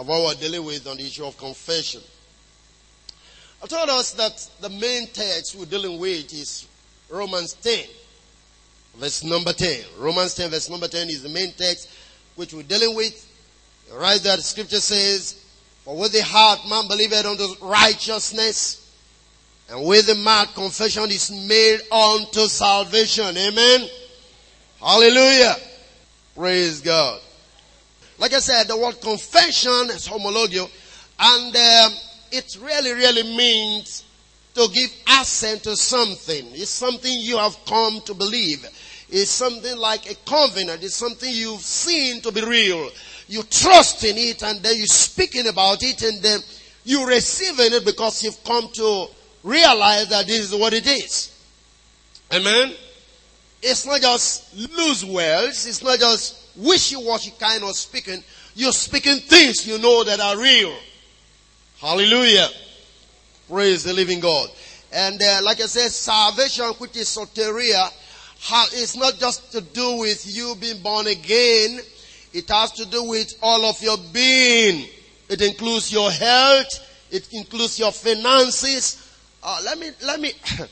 of what we're dealing with on the issue of confession. I told us that the main text we're dealing with is Romans 10, verse number 10. Romans 10, verse number 10 is the main text which we're dealing with. Right there, the scripture says, For with the heart man believeth unto righteousness, and with the mouth confession is made unto salvation. Amen. Hallelujah. Praise God. Like I said, the word confession is homologio, and um, it really, really means to give assent to something. It's something you have come to believe. It's something like a covenant. It's something you've seen to be real. You trust in it and then you're speaking about it and then you're receiving it because you've come to realize that this is what it is. Amen. It's not just loose words. It's not just wishy-washy kind of speaking. You're speaking things you know that are real. Hallelujah. Praise the living God. And uh, like I said, salvation, which is soteria, it's not just to do with you being born again. It has to do with all of your being. It includes your health. It includes your finances. Uh, let me, let me,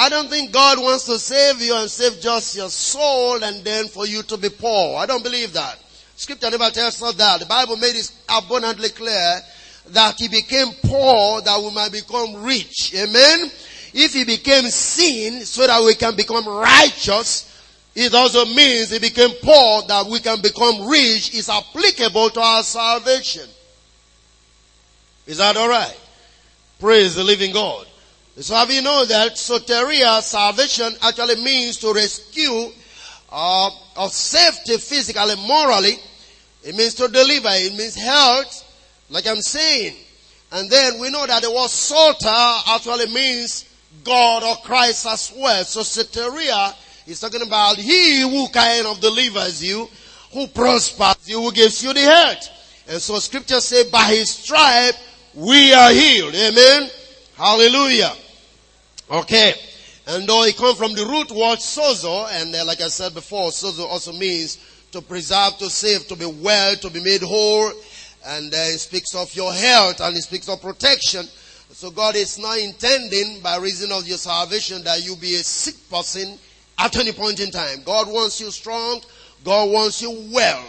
I don't think God wants to save you and save just your soul and then for you to be poor. I don't believe that. Scripture never tells us that. The Bible made it abundantly clear that he became poor that we might become rich. Amen. If he became sin so that we can become righteous, it also means he became poor that we can become rich is applicable to our salvation. Is that alright? Praise the living God. So you know that soteria, salvation, actually means to rescue uh, of safety physically, morally. It means to deliver. It means health, like I'm saying. And then we know that the word soter actually means God or Christ as well. So soteria is talking about He who kind of delivers you, who prospers you, who gives you the health. And so scripture say by His stripe we are healed. Amen. Hallelujah. Okay. And though it comes from the root word sozo, and uh, like I said before, sozo also means to preserve, to save, to be well, to be made whole. And uh, it speaks of your health and it speaks of protection. So God is not intending by reason of your salvation that you be a sick person at any point in time. God wants you strong. God wants you well.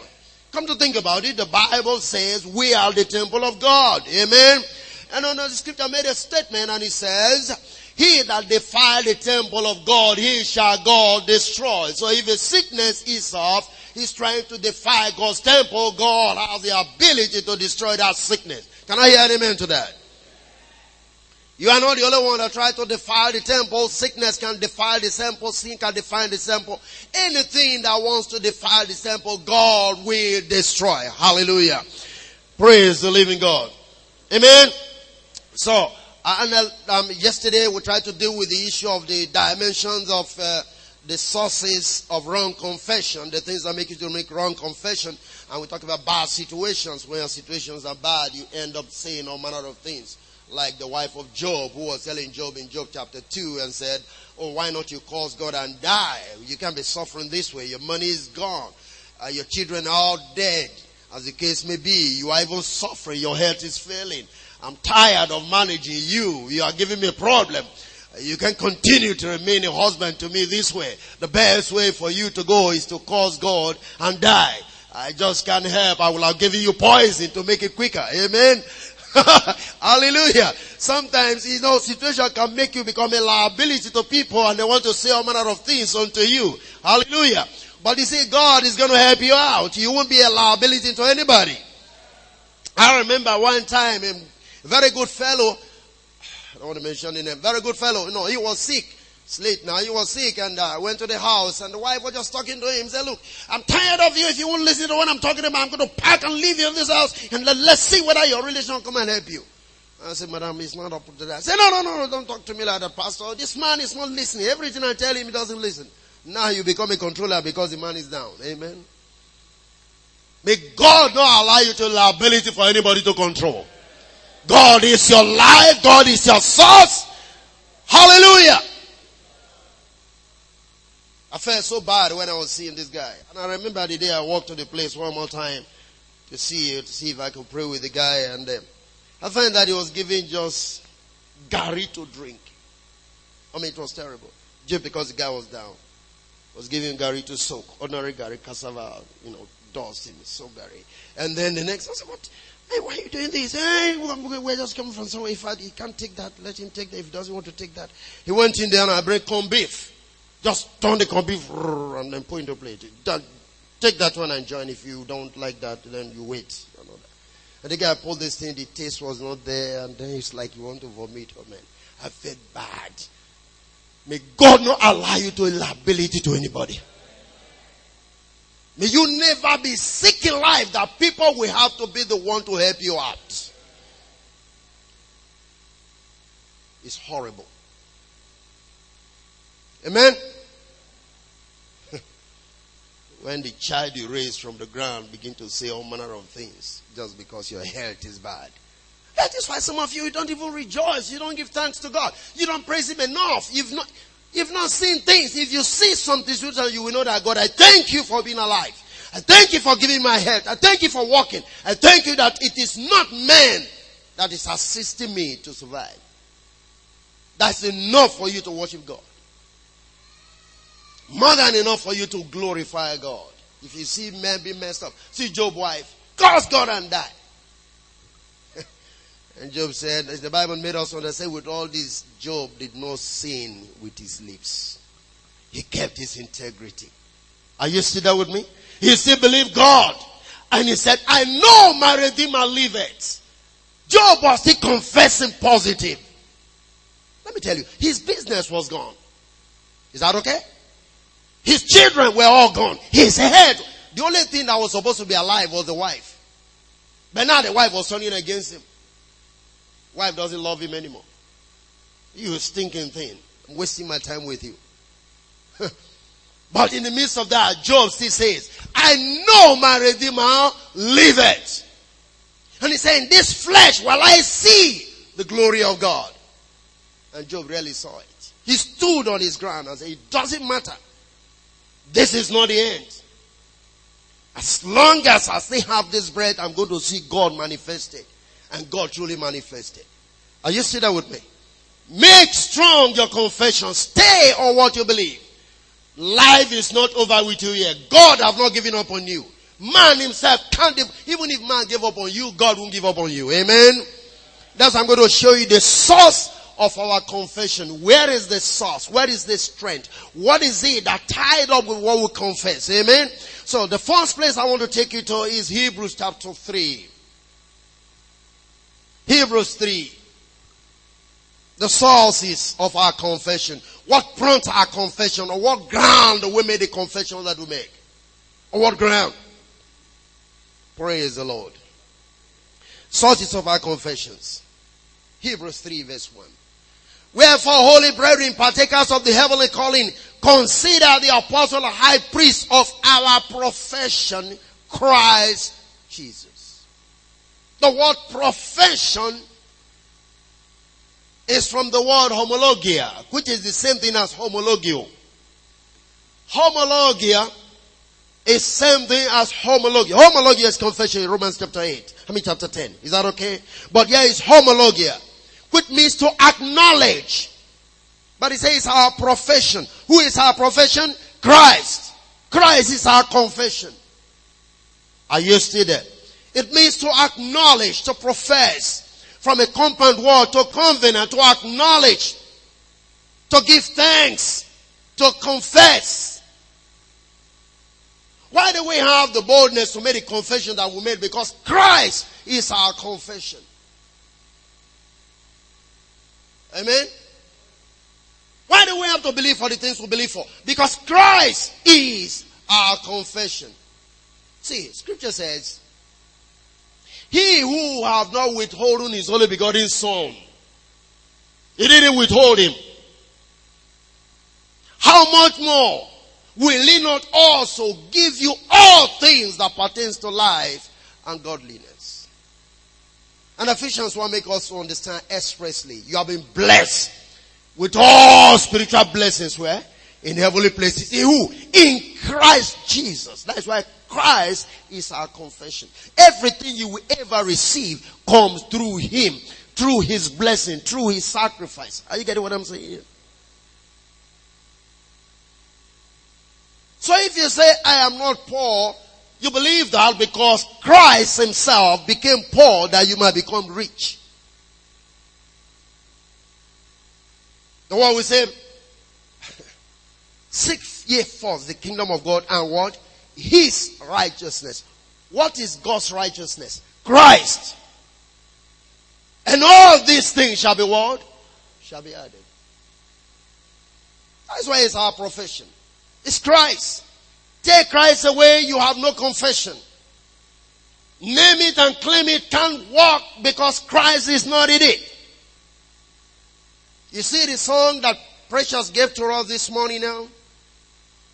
Come to think about it, the Bible says we are the temple of God. Amen. And on the scripture made a statement and it says, he that defile the temple of God, he shall God destroy. So if a sickness is off, he's trying to defile God's temple, God has the ability to destroy that sickness. Can I hear an amen to that? You are not the only one that try to defile the temple. Sickness can defile the temple. Sin can defile the temple. Anything that wants to defile the temple, God will destroy. Hallelujah. Praise the living God. Amen. So, and um, yesterday we tried to deal with the issue of the dimensions of uh, the sources of wrong confession, the things that make you to make wrong confession. And we talked about bad situations. When situations are bad, you end up saying all manner of things. Like the wife of Job, who was telling Job in Job chapter 2 and said, Oh, why not you cause God and die? You can't be suffering this way. Your money is gone. Uh, your children are all dead. As the case may be, you are even suffering. Your health is failing. I'm tired of managing you. You are giving me a problem. You can continue to remain a husband to me this way. The best way for you to go is to cause God and die. I just can't help. I will have given you poison to make it quicker. Amen. Hallelujah. Sometimes, you know, situation can make you become a liability to people and they want to say all manner of things unto you. Hallelujah. But you see, God is going to help you out. You won't be a liability to anybody. I remember one time in very good fellow. I don't want to mention his name. Very good fellow. Know, he was sick. It's late now. He was sick and uh, went to the house and the wife was just talking to him. Said, look, I'm tired of you. If you won't listen to what I'm talking about, I'm going to pack and leave you in this house and let, us see whether your relation come and help you. I said, madam, he's not up to that. I said, no, no, no, no, don't talk to me like that, pastor. This man is not listening. Everything I tell him, he doesn't listen. Now you become a controller because the man is down. Amen. May God not allow you to liability for anybody to control. God is your life. God is your source. Hallelujah. I felt so bad when I was seeing this guy. And I remember the day I walked to the place one more time to see to see if I could pray with the guy, and uh, I find that he was giving just garri to drink. I mean, it was terrible. Just because the guy was down, was giving garri to soak, ordinary garri cassava, you know, dust him, soak garri, and then the next, I said, what? Hey, why are you doing this? Hey, we're just coming from somewhere. If he can't take that, let him take that. If he doesn't want to take that, he went in there and I bring corn beef. Just turn the corn beef and then put into plate. Take that one and join. If you don't like that, then you wait. You know and the guy pulled this thing, the taste was not there, and then it's like you want to vomit. Oh man, I felt bad. May God not allow you to liability to anybody. May you never be sick in life that people will have to be the one to help you out. It's horrible. Amen. when the child you raise from the ground begin to say all manner of things just because your health is bad. That is why some of you, you don't even rejoice. You don't give thanks to God. You don't praise Him enough. You've not, you've not seen things. If you see something, you will know that God, I thank you for being alive. I thank you for giving my health. I thank you for walking. I thank you that it is not man that is assisting me to survive. That's enough for you to worship God. More than enough for you to glorify God. If you see men be messed up, see Job's wife, curse God and die. And Job said, as the Bible made us understand, with all this, Job did not sin with his lips. He kept his integrity. Are you still there with me? He still believed God. And he said, I know my Redeemer liveth. Job was still confessing positive. Let me tell you, his business was gone. Is that okay? His children were all gone. His head, the only thing that was supposed to be alive was the wife. But now the wife was turning against him. Wife doesn't love him anymore. You stinking thing. I'm wasting my time with you. but in the midst of that, Job still says, I know my Redeemer liveth. And he's saying, this flesh, while I see the glory of God. And Job really saw it. He stood on his ground and said, it doesn't matter. This is not the end. As long as I still have this bread, I'm going to see God manifested. And God truly manifested. Are you there with me? Make strong your confession. Stay on what you believe. Life is not over with you yet. God have not given up on you. Man himself can't, even if man gave up on you, God won't give up on you. Amen. That's I'm going to show you the source of our confession. Where is the source? Where is the strength? What is it that tied up with what we confess? Amen. So the first place I want to take you to is Hebrews chapter 3. Hebrews 3. The sources of our confession. What prompts our confession? Or what ground we make the confession that we make? On what ground? Praise the Lord. Sources of our confessions. Hebrews 3 verse 1. Wherefore, holy brethren, partakers of the heavenly calling, consider the apostle high priest of our profession, Christ Jesus. The word profession is from the word homologia, which is the same thing as homologio. Homologia is same thing as homologia. Homologia is confession in Romans chapter 8. I mean chapter 10. Is that okay? But here is homologia which means to acknowledge. But it says our profession. Who is our profession? Christ. Christ is our confession. Are you still there? It means to acknowledge, to profess. From a compound word to covenant, to acknowledge, to give thanks, to confess. Why do we have the boldness to make the confession that we made? Because Christ is our confession. Amen. Why do we have to believe for the things we believe for? Because Christ is our confession. See, scripture says, He who have not withholden his only begotten son, he didn't withhold him. How much more will he not also give you all things that pertains to life and godliness? And Ephesians 1 make us understand expressly. You have been blessed with all spiritual blessings where? In heavenly places. In who? In Christ Jesus. That is why Christ is our confession. Everything you will ever receive comes through Him, through His blessing, through His sacrifice. Are you getting what I'm saying here? So if you say, I am not poor, you believe that because Christ himself became poor that you might become rich. The one we say, seek ye first the kingdom of God and what? His righteousness. What is God's righteousness? Christ. And all these things shall be what? Shall be added. That's why it's our profession. It's Christ. Take Christ away, you have no confession. Name it and claim it can't work because Christ is not in it. You see the song that Precious gave to us this morning now?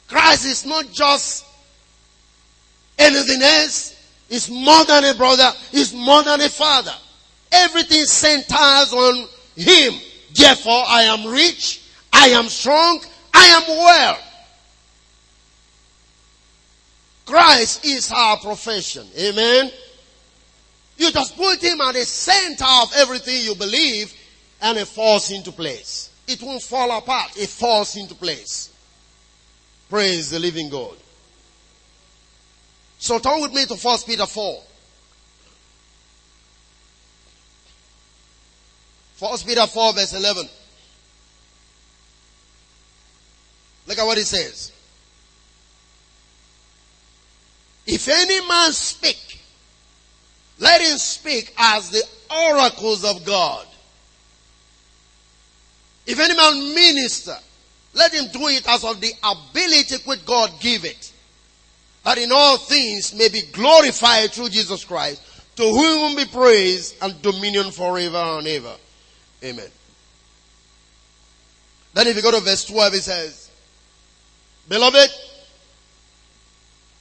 Christ is not just anything else. He's more than a brother. He's more than a father. Everything centers on Him. Therefore, I am rich. I am strong. I am well. Christ is our profession. Amen. You just put him at the center of everything you believe and it falls into place. It won't fall apart. It falls into place. Praise the living God. So turn with me to 1 Peter 4. 1 Peter 4 verse 11. Look at what it says. If any man speak, let him speak as the oracles of God. If any man minister, let him do it as of the ability which God give it. That in all things may be glorified through Jesus Christ, to whom be praise and dominion forever and ever. Amen. Then if you go to verse 12, it says, Beloved,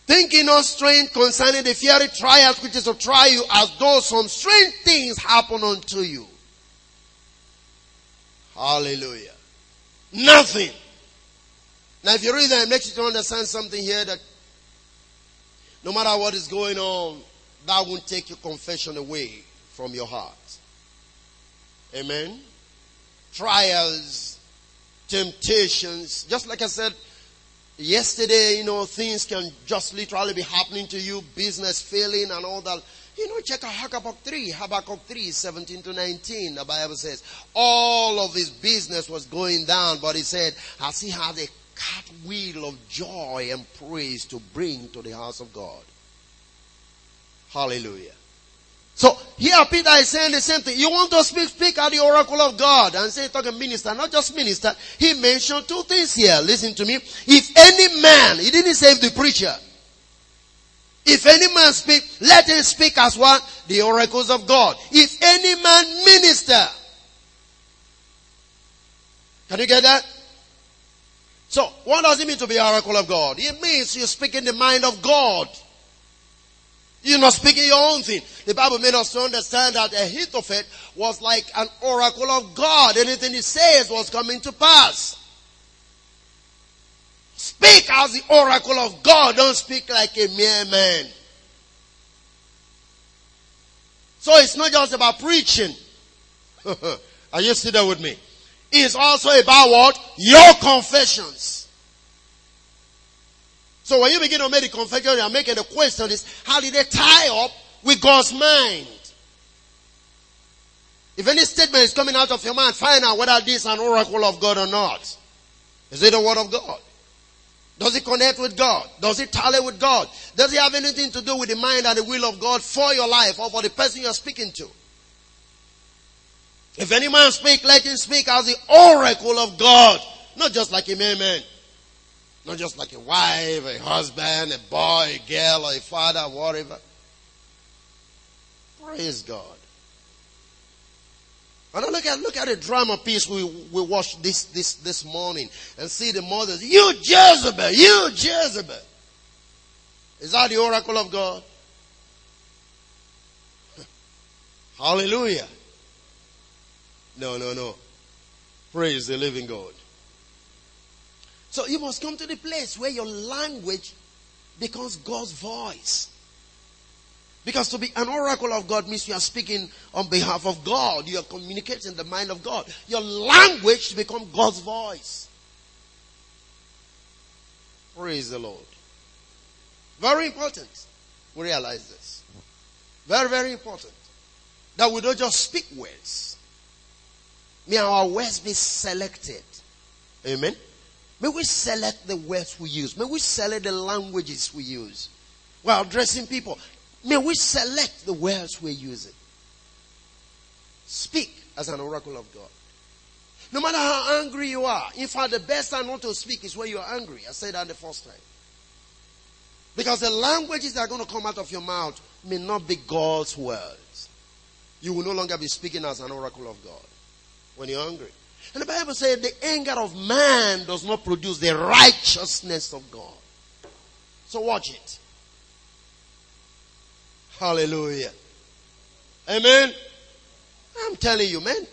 Thinking no strange concerning the fiery trials which is to try you as though some strange things happen unto you. Hallelujah. Nothing. Now if you read that, it makes you to understand something here that no matter what is going on, that won't take your confession away from your heart. Amen. Trials, temptations, just like I said Yesterday, you know, things can just literally be happening to you, business failing and all that. You know, check out Habakkuk 3, Habakkuk 3, 17 to 19. The Bible says, all of his business was going down, but he said, as he had a cartwheel of joy and praise to bring to the house of God. Hallelujah. So here Peter is saying the same thing. You want to speak, speak at the oracle of God and say talk a minister, not just minister. He mentioned two things here. Listen to me. If any man, he didn't say the preacher. If any man speak, let him speak as what? The oracles of God. If any man minister. Can you get that? So, what does it mean to be oracle of God? It means you speak in the mind of God. You're not speaking your own thing. The Bible made us to understand that Ahithophel was like an oracle of God. Anything he says was coming to pass. Speak as the oracle of God. Don't speak like a mere man. So it's not just about preaching. Are you still there with me? It's also about what? Your confessions. So when you begin to make the confession, you're making the question is, how did they tie up with God's mind? If any statement is coming out of your mind, find out whether this is an oracle of God or not. Is it a word of God? Does it connect with God? Does it tally with God? Does it have anything to do with the mind and the will of God for your life or for the person you're speaking to? If any man speak, let him speak as the oracle of God, not just like a man. Not just like a wife, a husband, a boy, a girl, a father, whatever. Praise God. And look at look at the drama piece we, we watched this this this morning and see the mothers. You Jezebel, you Jezebel. Is that the oracle of God? Hallelujah. No, no, no. Praise the living God. So you must come to the place where your language becomes God's voice. Because to be an oracle of God means you are speaking on behalf of God. You are communicating the mind of God. Your language become God's voice. Praise the Lord. Very important. We realize this. Very, very important. That we don't just speak words. May our words be selected. Amen. May we select the words we use. May we select the languages we use. While addressing people, may we select the words we're using. Speak as an oracle of God. No matter how angry you are. In fact, the best time not to speak is when you are angry. I said that the first time. Because the languages that are going to come out of your mouth may not be God's words. You will no longer be speaking as an oracle of God when you're hungry. And the Bible says the anger of man does not produce the righteousness of God. So watch it. Hallelujah. Amen. I'm telling you, man.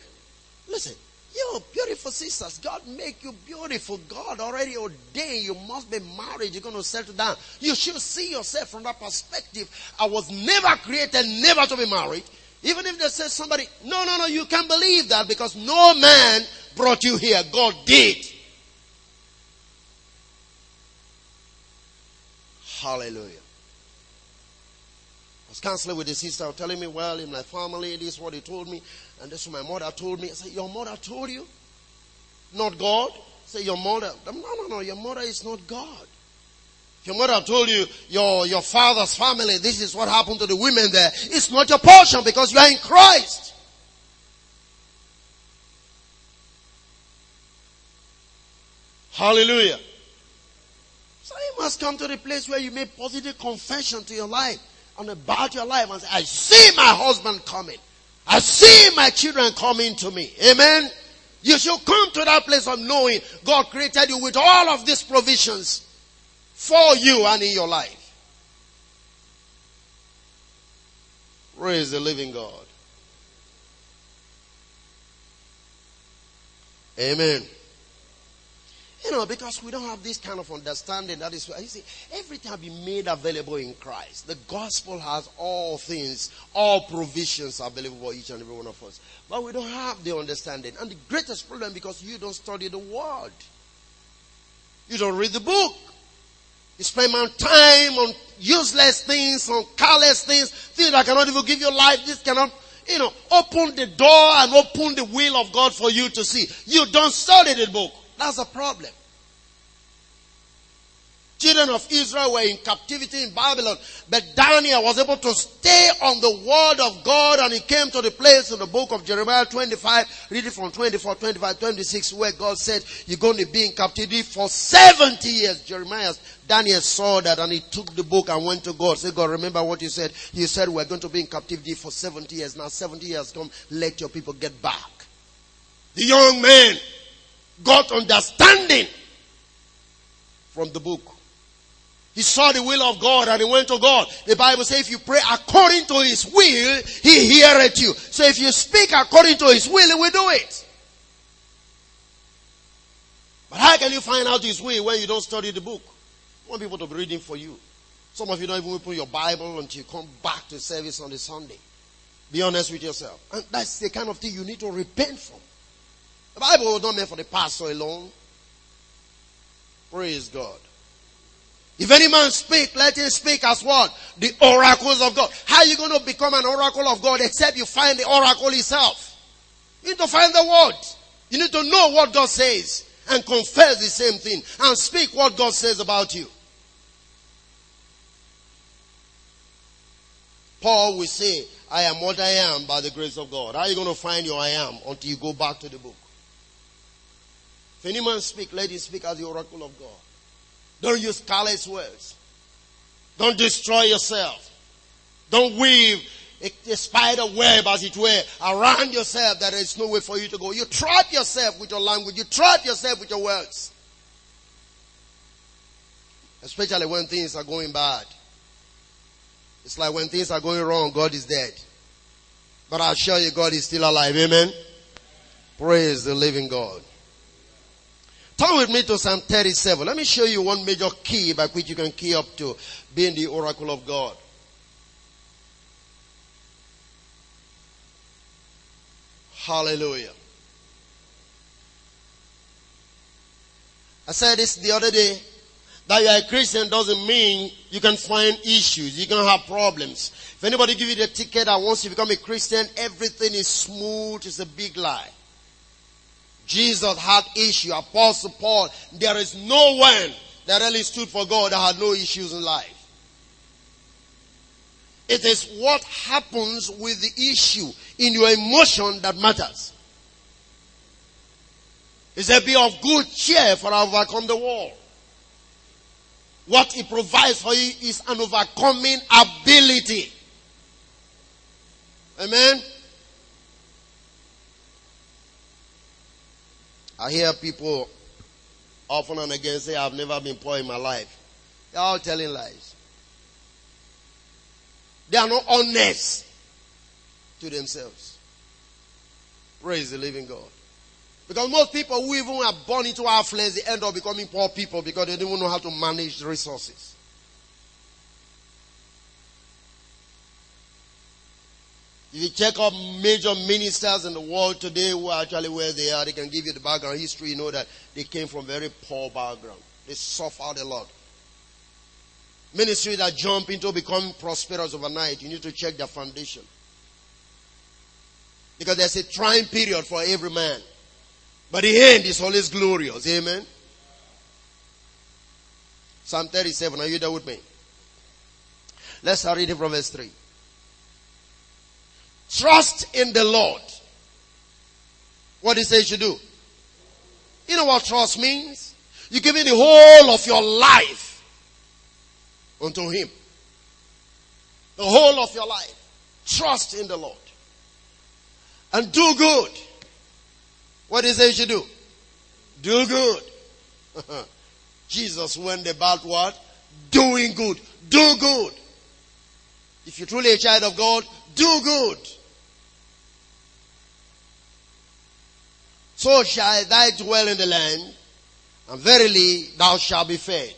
Listen, you're beautiful sisters. God make you beautiful. God already ordained you must be married. You're going to settle down. You should see yourself from that perspective. I was never created never to be married. Even if they say somebody, no, no, no, you can't believe that because no man brought you here. God did. Hallelujah. I was counseling with the sister telling me, well, in my family, this is what he told me. And this is what my mother told me. I said, Your mother told you? Not God? Say, Your mother. No, no, no. Your mother is not God. Your mother told you your, your father's family, this is what happened to the women there. It's not your portion because you are in Christ. Hallelujah. So you must come to the place where you make positive confession to your life and about your life and say, I see my husband coming. I see my children coming to me. Amen. You should come to that place of knowing God created you with all of these provisions for you and in your life. Praise the living God. Amen. You know, because we don't have this kind of understanding, that is why you see, everything has been made available in Christ. The gospel has all things, all provisions available for each and every one of us. But we don't have the understanding. And the greatest problem because you don't study the word. You don't read the book. You spend my time on useless things, on careless things, things that cannot even give you life. This cannot, you know, open the door and open the will of God for you to see. You don't study the book. That's a problem. Children of Israel were in captivity in Babylon, but Daniel was able to stay on the word of God and he came to the place in the book of Jeremiah 25, read it from 24, 25, 26, where God said, you're going to be in captivity for 70 years. Jeremiah, Daniel saw that and he took the book and went to God. Say, God, remember what you said? You said we're going to be in captivity for 70 years. Now 70 years come, let your people get back. The young man got understanding from the book. He saw the will of God and he went to God. The Bible says if you pray according to his will, he heareth you. So if you speak according to his will, he will do it. But how can you find out his will when you don't study the book? You want people to be reading for you. Some of you don't even open your Bible until you come back to service on the Sunday. Be honest with yourself. And that's the kind of thing you need to repent from. The Bible was not meant for the pastor alone. Praise God. If any man speak, let him speak as what? The oracles of God. How are you going to become an oracle of God except you find the oracle itself? You need to find the word. You need to know what God says and confess the same thing and speak what God says about you. Paul will say, I am what I am by the grace of God. How are you going to find your I am until you go back to the book? If any man speak, let him speak as the oracle of God. Don't use careless words. Don't destroy yourself. Don't weave a, a, spider web, as it were, around yourself that there is no way for you to go. You trap yourself with your language. You trap yourself with your words. Especially when things are going bad. It's like when things are going wrong, God is dead. But I assure you, God is still alive. Amen. Praise the living God. Turn with me to Psalm 37. Let me show you one major key by which you can key up to being the oracle of God. Hallelujah. I said this the other day that you are a Christian doesn't mean you can find issues. You can have problems. If anybody give you the ticket that once you become a Christian, everything is smooth, it's a big lie. Jesus had issue. Apostle Paul, there is no one that really stood for God that had no issues in life. It is what happens with the issue in your emotion that matters. It's a be of good cheer for I overcome the world. What it provides for you is an overcoming ability. Amen. I hear people often and again say, I've never been poor in my life. They're all telling lies. They are not honest to themselves. Praise the living God. Because most people who even are born into affluence, they end up becoming poor people because they don't even know how to manage resources. If you check up major ministers in the world today who are actually where they are, they can give you the background history. You know that they came from very poor background. They suffered a lot. Ministry that jump into become prosperous overnight, you need to check their foundation. Because there's a trying period for every man. But the end is always glorious. Amen. Psalm 37. Are you there with me? Let's start reading from verse 3. Trust in the Lord. What he says you do. You know what trust means? You give in the whole of your life unto him. The whole of your life. Trust in the Lord. And do good. What he says you do? Do good. Jesus went about what? Doing good. Do good. If you're truly a child of God, do good. So shall thy dwell in the land, and verily thou shalt be fed.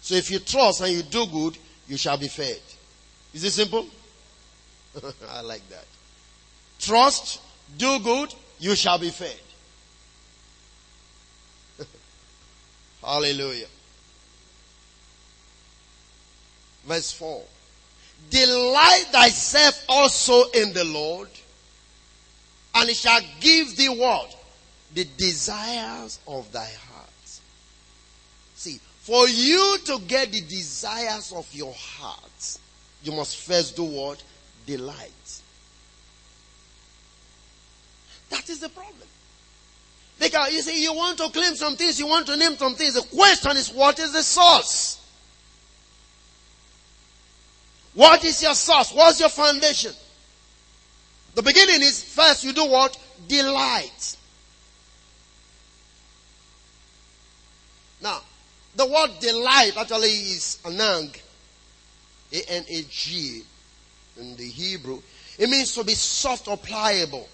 So if you trust and you do good, you shall be fed. Is it simple? I like that. Trust, do good, you shall be fed. Hallelujah. Verse 4. Delight thyself also in the Lord, and he shall give thee what? The desires of thy heart. See, for you to get the desires of your heart, you must first do what? Delight. That is the problem. Because you see, you want to claim some things, you want to name some things. The question is, what is the source? What is your source? What's your foundation? The beginning is first you do what? Delight. Now, the word delight actually is anag. A-N-A-G in the Hebrew. It means to be soft or pliable,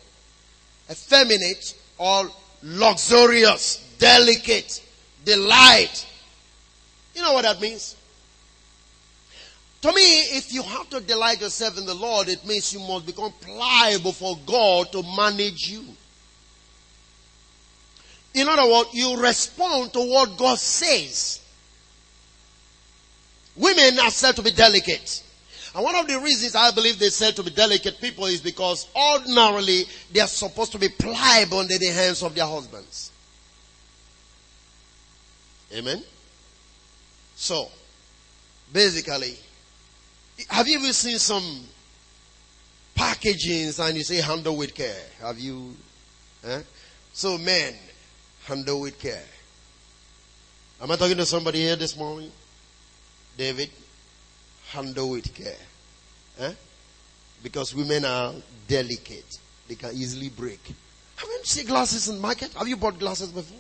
effeminate or luxurious, delicate, delight. You know what that means? To me, if you have to delight yourself in the Lord, it means you must become pliable for God to manage you. In other words, you respond to what God says. Women are said to be delicate. And one of the reasons I believe they're said to be delicate people is because ordinarily they are supposed to be pliable under the hands of their husbands. Amen? So, basically, have you ever seen some packagings and you say handle with care? Have you? Eh? So men, handle with care. Am I talking to somebody here this morning? David, handle with care. Eh? Because women are delicate. They can easily break. Have you seen glasses in market? Have you bought glasses before?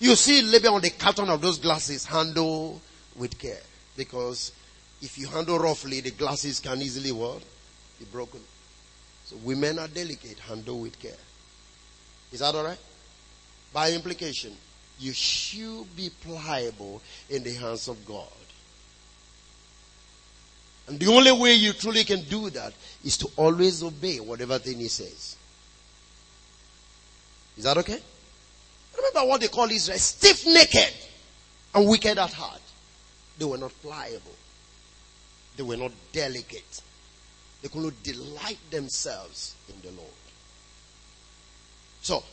You see label on the carton of those glasses, handle with care. Because if you handle roughly, the glasses can easily what? Be broken. So women are delicate, handle with care. Is that alright? By implication, you should be pliable in the hands of God. And the only way you truly can do that is to always obey whatever thing He says. Is that okay? Remember what they call Israel stiff necked and wicked at heart. They were not pliable. They were not delicate. They could not delight themselves in the Lord. So,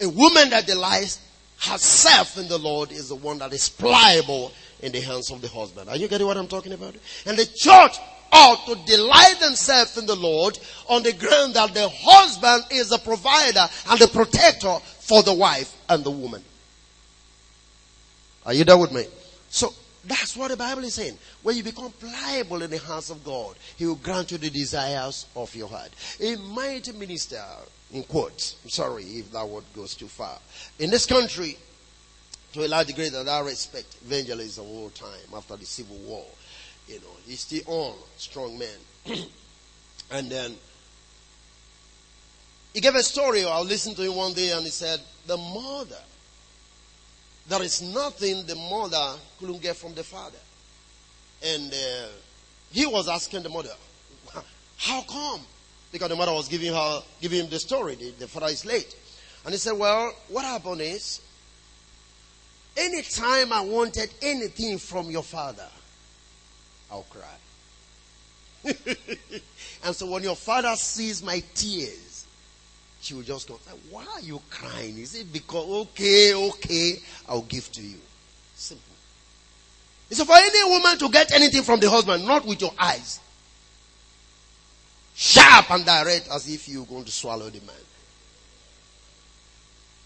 a woman that delights herself in the Lord is the one that is pliable in the hands of the husband. Are you getting what I'm talking about? And the church ought to delight themselves in the Lord on the ground that the husband is the provider and the protector for the wife and the woman. Are you there with me? So that's what the Bible is saying. When you become pliable in the hands of God, He will grant you the desires of your heart. A mighty minister, in quotes, I'm sorry if that word goes too far. In this country, to a large degree that I respect evangelism all time after the Civil War. You know, he's still on, strong man. and then he gave a story. I listened to him one day and he said, the mother, there is nothing the mother couldn't get from the father. And uh, he was asking the mother, how come? Because the mother was giving her, giving him the story. The, the father is late. And he said, well, what happened is, anytime I wanted anything from your father, I'll cry. and so when your father sees my tears, she will just go, Why are you crying? Is it because, okay, okay, I'll give to you? Simple. It's for any woman to get anything from the husband, not with your eyes. Sharp and direct as if you're going to swallow the man.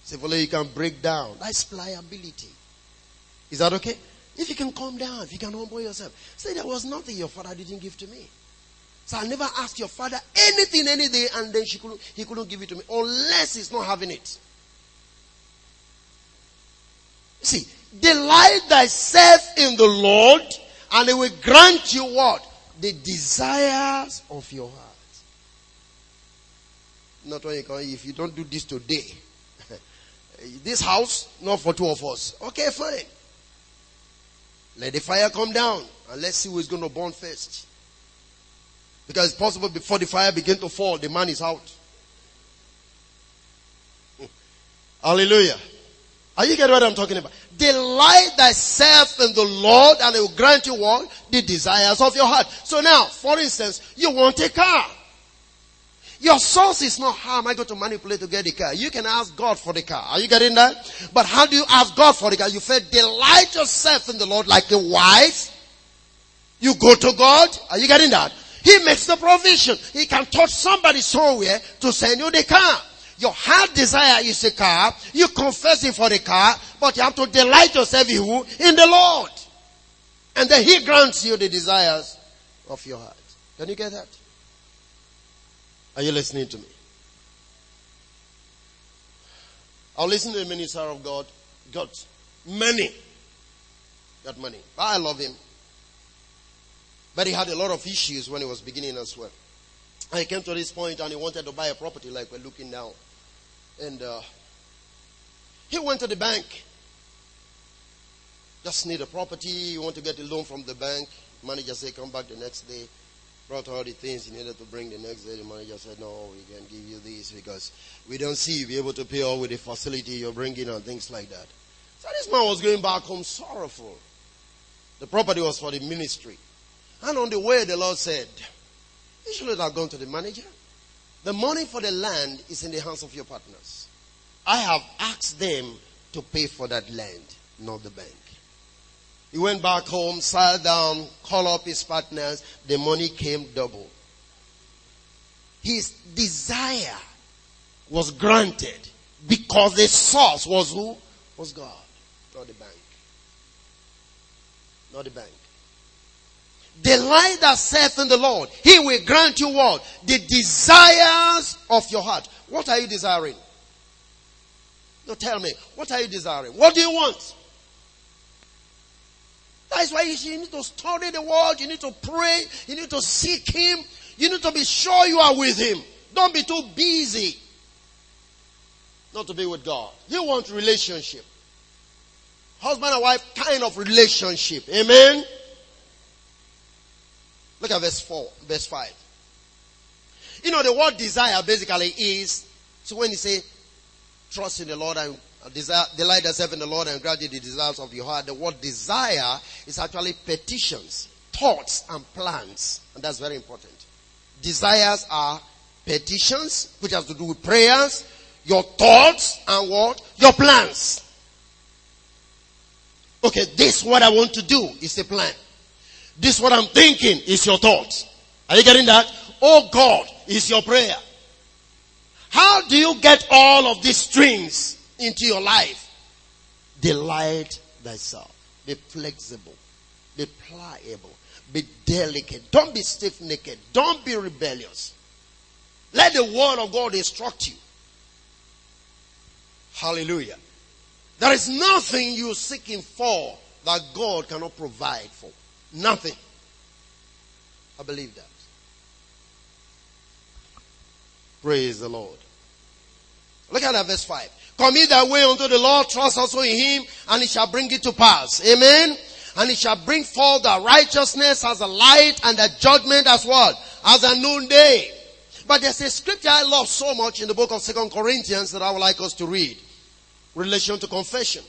Simply you can break down. That's pliability. Is that okay? If you can calm down, if you can humble yourself. Say there was nothing your father didn't give to me. So I never asked your father anything any day and then she couldn't, he couldn't give it to me unless he's not having it. See, delight thyself in the Lord and he will grant you what? The desires of your heart. Not when you can, if you don't do this today, this house, not for two of us. Okay, fine. Let the fire come down and let's see who is going to burn first. Because it's possible before the fire begin to fall, the man is out. Hallelujah. Are you getting what I'm talking about? Delight thyself in the Lord and he will grant you what? The desires of your heart. So now, for instance, you want a car. Your source is not how am I going to manipulate to get the car. You can ask God for the car. Are you getting that? But how do you ask God for the car? You say delight yourself in the Lord like a wife. You go to God. Are you getting that? He makes the provision. He can touch somebody somewhere to send you the car. Your heart desire is a car. You confess it for the car, but you have to delight yourself in? In the Lord. And then He grants you the desires of your heart. Can you get that? Are you listening to me? I'll listen to the minister of God. Got money. Got money. I love him. But he had a lot of issues when he was beginning as well. And he came to this point and he wanted to buy a property like we're looking now. And uh, he went to the bank. Just need a property. You want to get a loan from the bank. Manager said, come back the next day brought all the things he needed to bring the next day. The manager said, no, we can't give you this because we don't see you be able to pay all with the facility you're bringing and things like that. So this man was going back home sorrowful. The property was for the ministry. And on the way, the Lord said, you should have gone to the manager. The money for the land is in the hands of your partners. I have asked them to pay for that land, not the bank. He went back home, sat down, called up his partners. The money came double. His desire was granted because the source was who? Was God, not the bank. Not the bank. Delight thyself in the Lord. He will grant you what? The desires of your heart. What are you desiring? No, tell me. What are you desiring? What do you want? That's why you need to study the word. You need to pray. You need to seek Him. You need to be sure you are with Him. Don't be too busy not to be with God. You want relationship. husband and wife kind of relationship. Amen. Look at verse 4, verse 5. You know, the word desire basically is, so when you say, trust in the Lord and Uh, desire, delight yourself in the Lord and grant the desires of your heart, the word desire is actually petitions, thoughts, and plans. And that's very important. Desires are petitions, which has to do with prayers, your thoughts, and what? Your plans. Okay, this what I want to do is a plan. This what I'm thinking is your thoughts. Are you getting that? Oh God is your prayer. How do you get all of these strings into your life? Delight thyself. Be flexible. Be pliable. Be delicate. Don't be stiff necked. Don't be rebellious. Let the word of God instruct you. Hallelujah. There is nothing you're seeking for that God cannot provide for. Nothing. I believe that. Praise the Lord. Look at that verse 5. Commit thy way unto the Lord, trust also in him, and he shall bring it to pass. Amen. And he shall bring forth the righteousness as a light and the judgment as what? As a noonday. But there's a scripture I love so much in the book of Second Corinthians that I would like us to read. Relation to confession.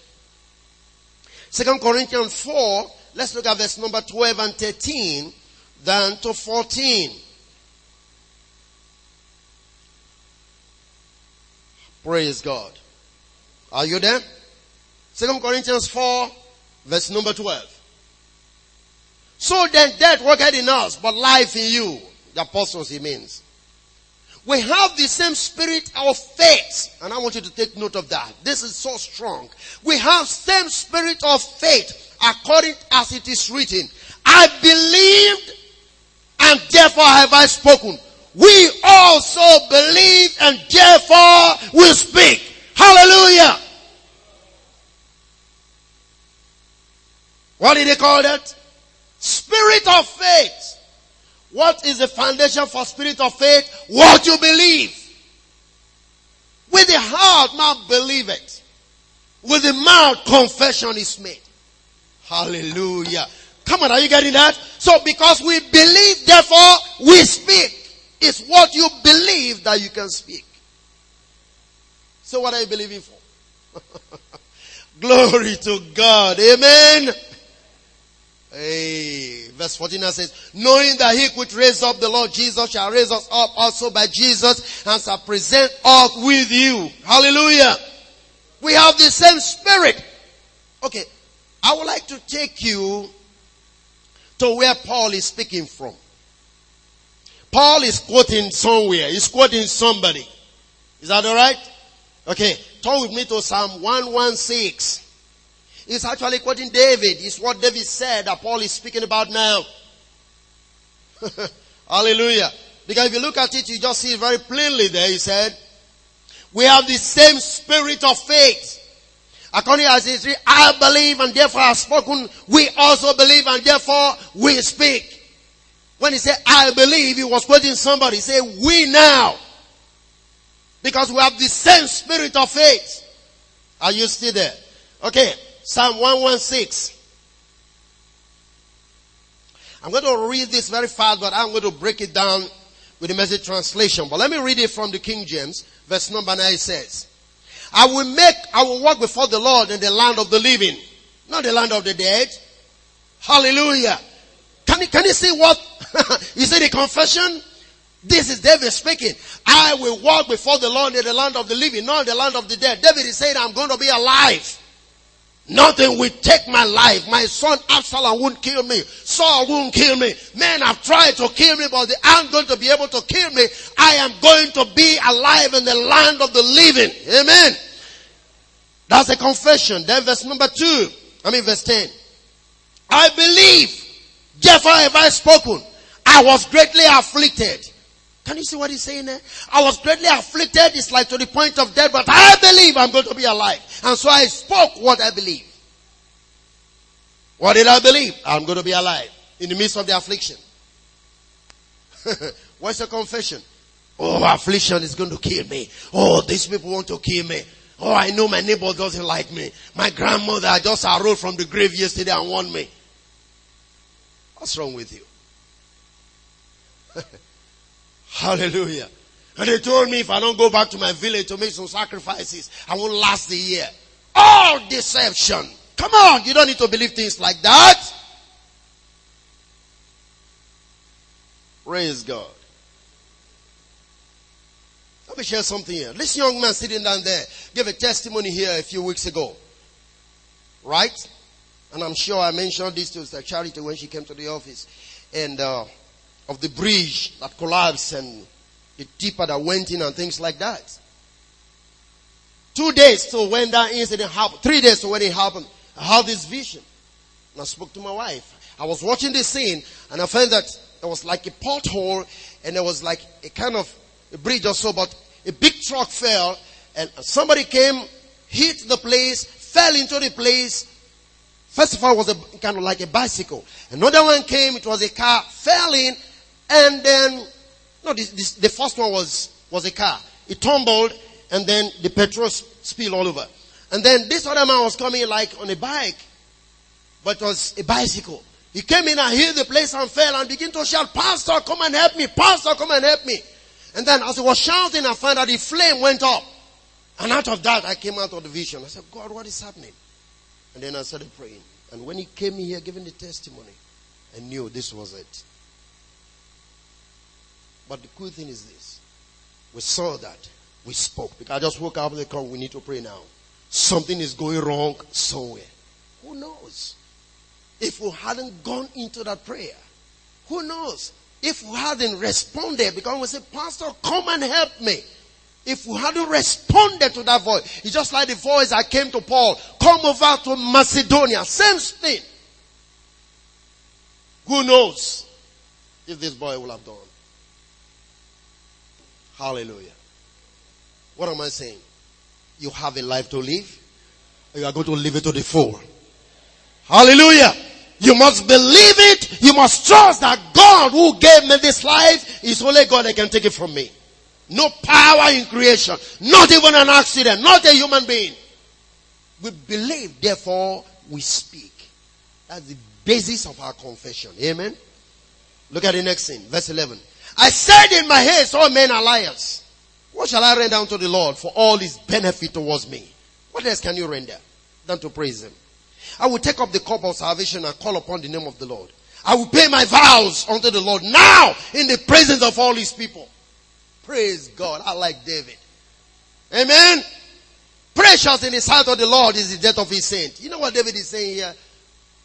Second Corinthians 4, let's look at verse number 12 and 13, then to 14. Praise God. Are you there? Second Corinthians 4, verse number 12. So then death worketh in us, but life in you. The apostles he means. We have the same spirit of faith. And I want you to take note of that. This is so strong. We have same spirit of faith according as it is written. I believed and therefore have I spoken. We also believe and therefore we speak. Hallelujah. What did they call that? Spirit of faith. What is the foundation for spirit of faith? What you believe. With the heart, man believe it. With the mouth, confession is made. Hallelujah. Come on, are you getting that? So because we believe, therefore we speak. It's what you believe that you can speak. So what are you believing for? Glory to God. Amen. Hey, verse 14 says, knowing that he could raise up the Lord Jesus shall raise us up also by Jesus and shall present us with you. Hallelujah. We have the same spirit. Okay. I would like to take you to where Paul is speaking from. Paul is quoting somewhere. He's quoting somebody. Is that alright? Okay. Turn with me to Psalm 116. He's actually quoting David. It's what David said that Paul is speaking about now. Hallelujah. Because if you look at it, you just see it very plainly there. He said, we have the same spirit of faith. According as it is, I believe and therefore I have spoken. We also believe and therefore we speak. When he said, I believe, he was quoting somebody. He said, we now. Because we have the same spirit of faith. Are you still there? Okay. Psalm 116. I'm going to read this very fast, but I'm going to break it down with the message translation. But let me read it from the King James. Verse number 9 says, I will make, I will walk before the Lord in the land of the living, not the land of the dead. Hallelujah. Can you, can you see what, you see the confession? This is David speaking. I will walk before the Lord in the land of the living, not in the land of the dead. David is saying, I'm going to be alive. Nothing will take my life. My son Absalom won't kill me. Saul won't kill me. Men have tried to kill me, but they aren't going to be able to kill me. I am going to be alive in the land of the living. Amen. That's a confession. Then verse number two. I mean verse 10. I believe. Therefore have I spoken. I was greatly afflicted. Can you see what he's saying there? I was greatly afflicted. It's like to the point of death, but I believe I'm going to be alive. And so I spoke what I believe. What did I believe? I'm going to be alive in the midst of the affliction. What's the confession? Oh, affliction is going to kill me. Oh, these people want to kill me. Oh, I know my neighbor doesn't like me. My grandmother just arose from the grave yesterday and warned me. What's wrong with you? Hallelujah. And they told me if I don't go back to my village to make some sacrifices, I won't last the year. All deception. Come on, you don't need to believe things like that. Praise God. Let me share something here. This young man sitting down there gave a testimony here a few weeks ago. Right? And I'm sure I mentioned this to Sister Charity when she came to the office. And, uh, of the bridge that collapsed and the tipper that went in and things like that. Two days to when that incident happened. Three days to when it happened. I had this vision. And I spoke to my wife. I was watching this scene and I found that there was like a pothole and there was like a kind of a bridge or so, but a big truck fell and somebody came, hit the place, fell into the place. First of all, it was a kind of like a bicycle. Another one came, it was a car, fell in, and then, no, this, this, the first one was, was a car. It tumbled, and then the petrol spilled all over. And then this other man was coming like on a bike, but was a bicycle. He came in and hit the place and fell and began to shout, Pastor, come and help me. Pastor, come and help me. And then as he was shouting, I found that the flame went up. And out of that, I came out of the vision. I said, God, what is happening? And then I started praying. And when he came here giving the testimony, I knew this was it. But the cool thing is this. We saw that. We spoke. Because I just woke up and they come, we need to pray now. Something is going wrong somewhere. Who knows? If we hadn't gone into that prayer, who knows? If we hadn't responded, because we say, Pastor, come and help me. If we hadn't responded to that voice, it's just like the voice I came to Paul, come over to Macedonia. Same thing. Who knows if this boy will have done? Hallelujah. What am I saying? You have a life to live. You are going to live it to the full. Hallelujah. You must believe it. You must trust that God who gave me this life is only God that can take it from me. No power in creation. Not even an accident. Not a human being. We believe, therefore we speak. That's the basis of our confession. Amen. Look at the next thing. Verse 11. I said in my haste, all men are liars. What shall I render unto the Lord for all his benefit towards me? What else can you render than to praise him? I will take up the cup of salvation and call upon the name of the Lord. I will pay my vows unto the Lord now in the presence of all his people. Praise God. I like David. Amen. Precious in the sight of the Lord is the death of his saint. You know what David is saying here?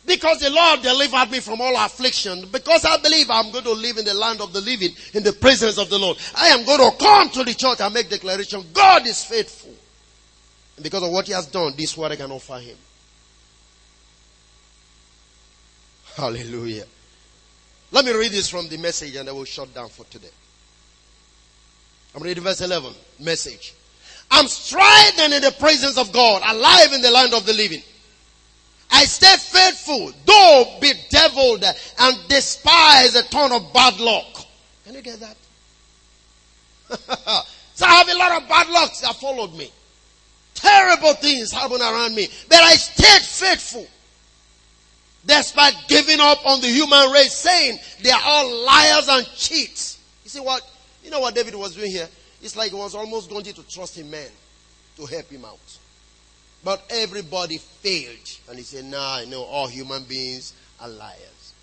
Because the Lord delivered me from all affliction. Because I believe I'm going to live in the land of the living, in the presence of the Lord. I am going to come to the church and make declaration. God is faithful. And because of what he has done, this is what I can offer him. Hallelujah. Let me read this from the message and I will shut down for today. I'm reading verse 11. Message. I'm striding in the presence of God, alive in the land of the living. I stay faithful, though bedeviled and despise a ton of bad luck. Can you get that? so I have a lot of bad lucks that followed me. Terrible things happen around me. But I stayed faithful. Despite giving up on the human race, saying they are all liars and cheats. You see what? You know what David was doing here? It's like he was almost going to trust in men to help him out. But everybody failed. And he said, nah, I know all human beings are liars.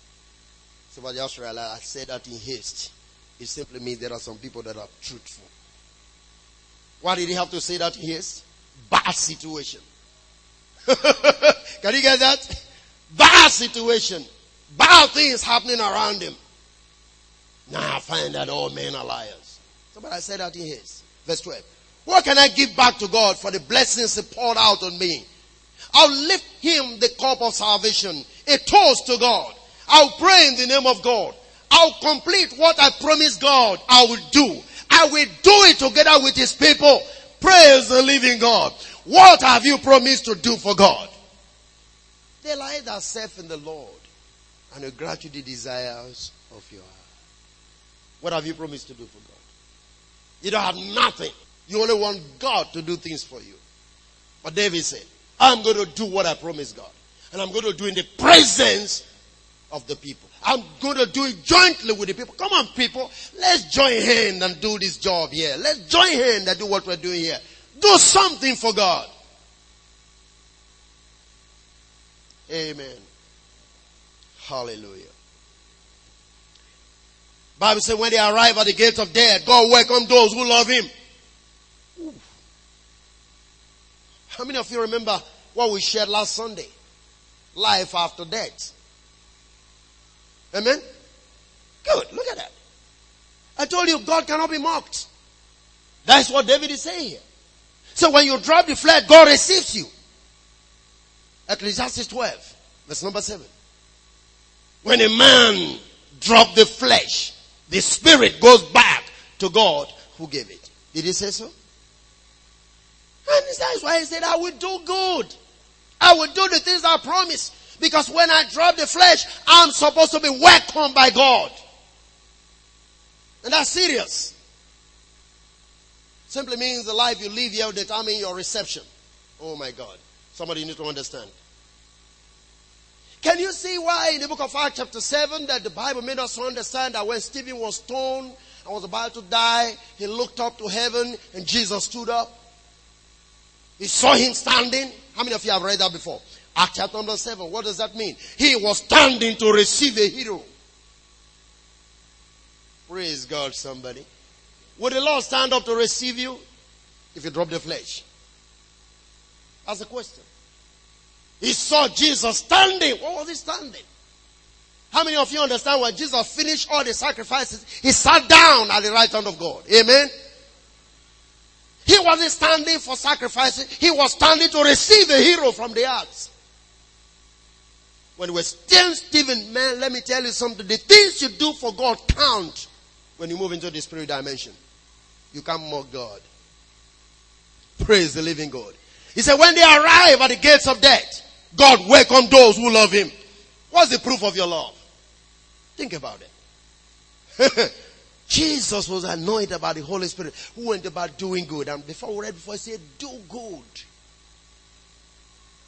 So I just realized I said that in haste. It simply means there are some people that are truthful. Why did he have to say that in haste? Bad situation. Can you get that? Bad situation. Bad things happening around him. Now I find that all men are liars. So but I said that in haste. Verse 12. What can I give back to God for the blessings He poured out on me? I'll lift Him the cup of salvation, a toast to God. I'll pray in the name of God. I'll complete what I promised God I will do. I will do it together with His people. Praise the living God. What have you promised to do for God? Delight thyself in the Lord and you grant the desires of your heart. What have you promised to do for God? You don't have nothing. You only want God to do things for you. But David said, I'm going to do what I promised God. And I'm going to do in the presence of the people. I'm going to do it jointly with the people. Come on, people. Let's join hands and do this job here. Let's join hands and do what we're doing here. Do something for God. Amen. Hallelujah. Bible says when they arrive at the gate of death, God welcome those who love Him. How many of you remember what we shared last Sunday? Life after death. Amen? Good. Look at that. I told you God cannot be mocked. That's what David is saying here. So when you drop the flesh, God receives you. Ecclesiastes 12, verse number 7. When a man drop the flesh, the spirit goes back to God who gave it. Did he say so? And that's why he said, I will do good. I will do the things I promise. Because when I drop the flesh, I'm supposed to be welcomed by God. And that's serious. Simply means the life you live here will determine your reception. Oh my God. Somebody need to understand. Can you see why in the book of Acts chapter 7 that the Bible made us understand that when Stephen was stoned and was about to die, he looked up to heaven and Jesus stood up? He saw him standing. How many of you have read that before? Acts chapter number 7. What does that mean? He was standing to receive a hero. Praise God, somebody. Would the Lord stand up to receive you if you drop the flesh? That's the question. He saw Jesus standing. What was he standing? How many of you understand when Jesus finished all the sacrifices, he sat down at the right hand of God? Amen. He wasn't standing for sacrifices. He was standing to receive a hero from the earth. When we're still Stephen, man, let me tell you something. The things you do for God count when you move into the spirit dimension. You can't mock God. Praise the living God. He said, when they arrive at the gates of death, God welcome those who love Him. What's the proof of your love? Think about it. Jesus was anointed by the Holy Spirit who went about doing good. And before we read before, he said, do good.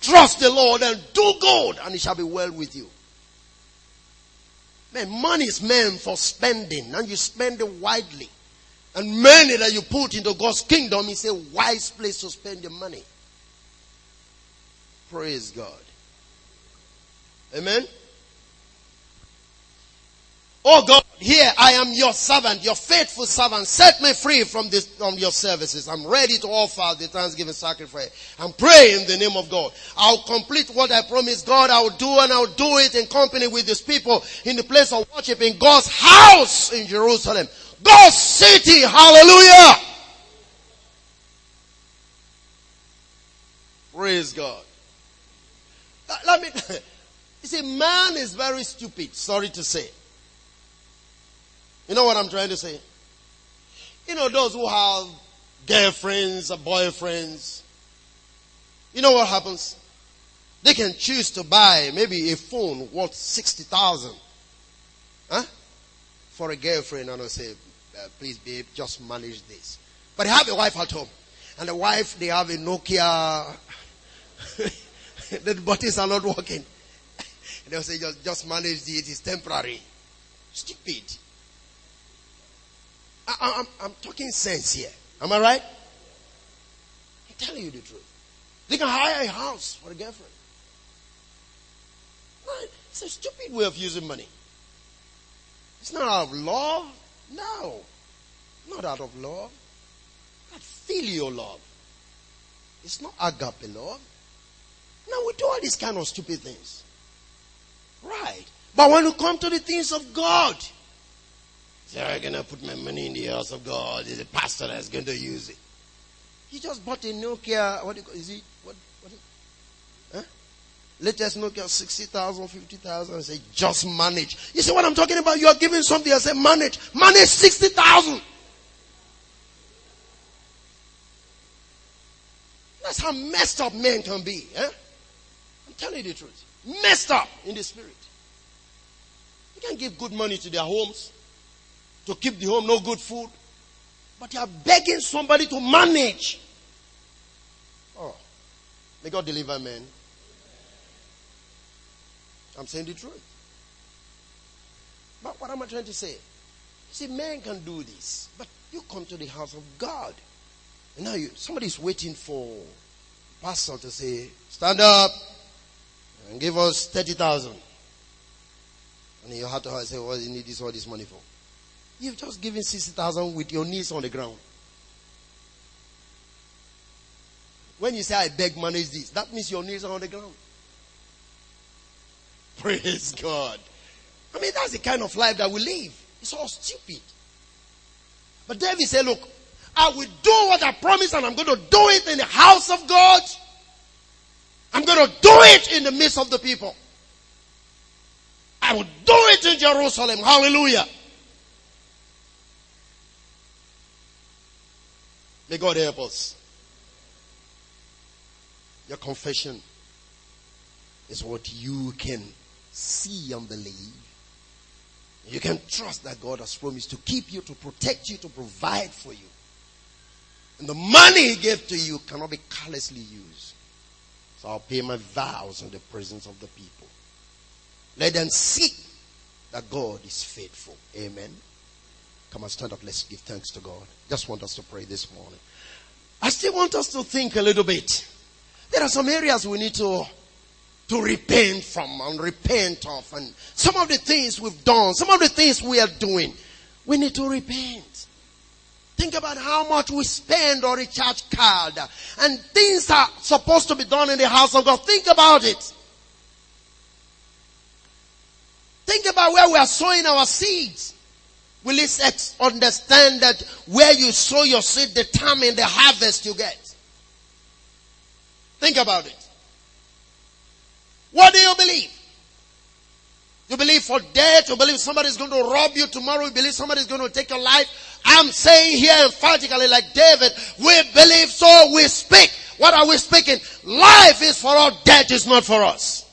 Trust the Lord and do good and it shall be well with you. Man, money is meant for spending and you spend it widely. And money that you put into God's kingdom is a wise place to spend your money. Praise God. Amen. Oh God, here I am your servant, your faithful servant. Set me free from this, from your services. I'm ready to offer the thanksgiving sacrifice. I'm praying in the name of God. I'll complete what I promised God I will do and I'll do it in company with these people in the place of worship in God's house in Jerusalem. God's city. Hallelujah. Praise God. Uh, let me, you see, man is very stupid, sorry to say. You know what I'm trying to say? You know, those who have girlfriends or boyfriends, you know what happens? They can choose to buy maybe a phone worth 60,000. Huh? For a girlfriend and I say, uh, please babe, just manage this. But they have a wife at home. And the wife, they have a Nokia. the buttons are not working. They'll say, just, just manage it. It's temporary. Stupid. I, am I'm talking sense here. Am I right? I'm telling you the truth. They can hire a house for a girlfriend. It's a stupid way of using money. It's not out of love. No. Not out of love. Not filial love. It's not agape love. No, we do all these kind of stupid things. Right. But when you come to the things of God, Say, I'm going to put my money in the house of God. There's a pastor that's going to use it. He just bought a Nokia. What is do you call, is it? What? What? Huh? Latest Nokia 60,000, 50,000. I say, just manage. You see what I'm talking about? You are giving something. I say, manage. Manage 60,000. That's how messed up men can be. Eh? I'm telling you the truth. Messed up in the spirit. You can give good money to their homes to keep the home, no good food. But you are begging somebody to manage. Oh. May God deliver men. I'm saying the truth. But what am I trying to say? See, men can do this, but you come to the house of God. And now you, somebody's waiting for pastor to say, stand up and give us 30,000. And you have to say, what do you need this, all this money for? You've just given 60,000 with your knees on the ground. When you say, I beg, manage this, that means your knees are on the ground. Praise God. I mean, that's the kind of life that we live. It's all stupid. But David said, Look, I will do what I promised and I'm going to do it in the house of God. I'm going to do it in the midst of the people. I will do it in Jerusalem. Hallelujah. May God help us. Your confession is what you can see and believe. You can trust that God has promised to keep you, to protect you, to provide for you. And the money He gave to you cannot be carelessly used. So I'll pay my vows in the presence of the people. Let them see that God is faithful. Amen. Come on, stand up. Let's give thanks to God. Just want us to pray this morning. I still want us to think a little bit. There are some areas we need to to repent from and repent of and some of the things we've done, some of the things we are doing, we need to repent. Think about how much we spend on a church card and things are supposed to be done in the house of God. Think about it. Think about where we are sowing our seeds. Will it understand that where you sow your seed determine the harvest you get? Think about it. What do you believe? You believe for death. You believe somebody's going to rob you tomorrow. You believe somebody's going to take your life. I'm saying here emphatically like David, we believe so we speak. What are we speaking? Life is for us. Death is not for us.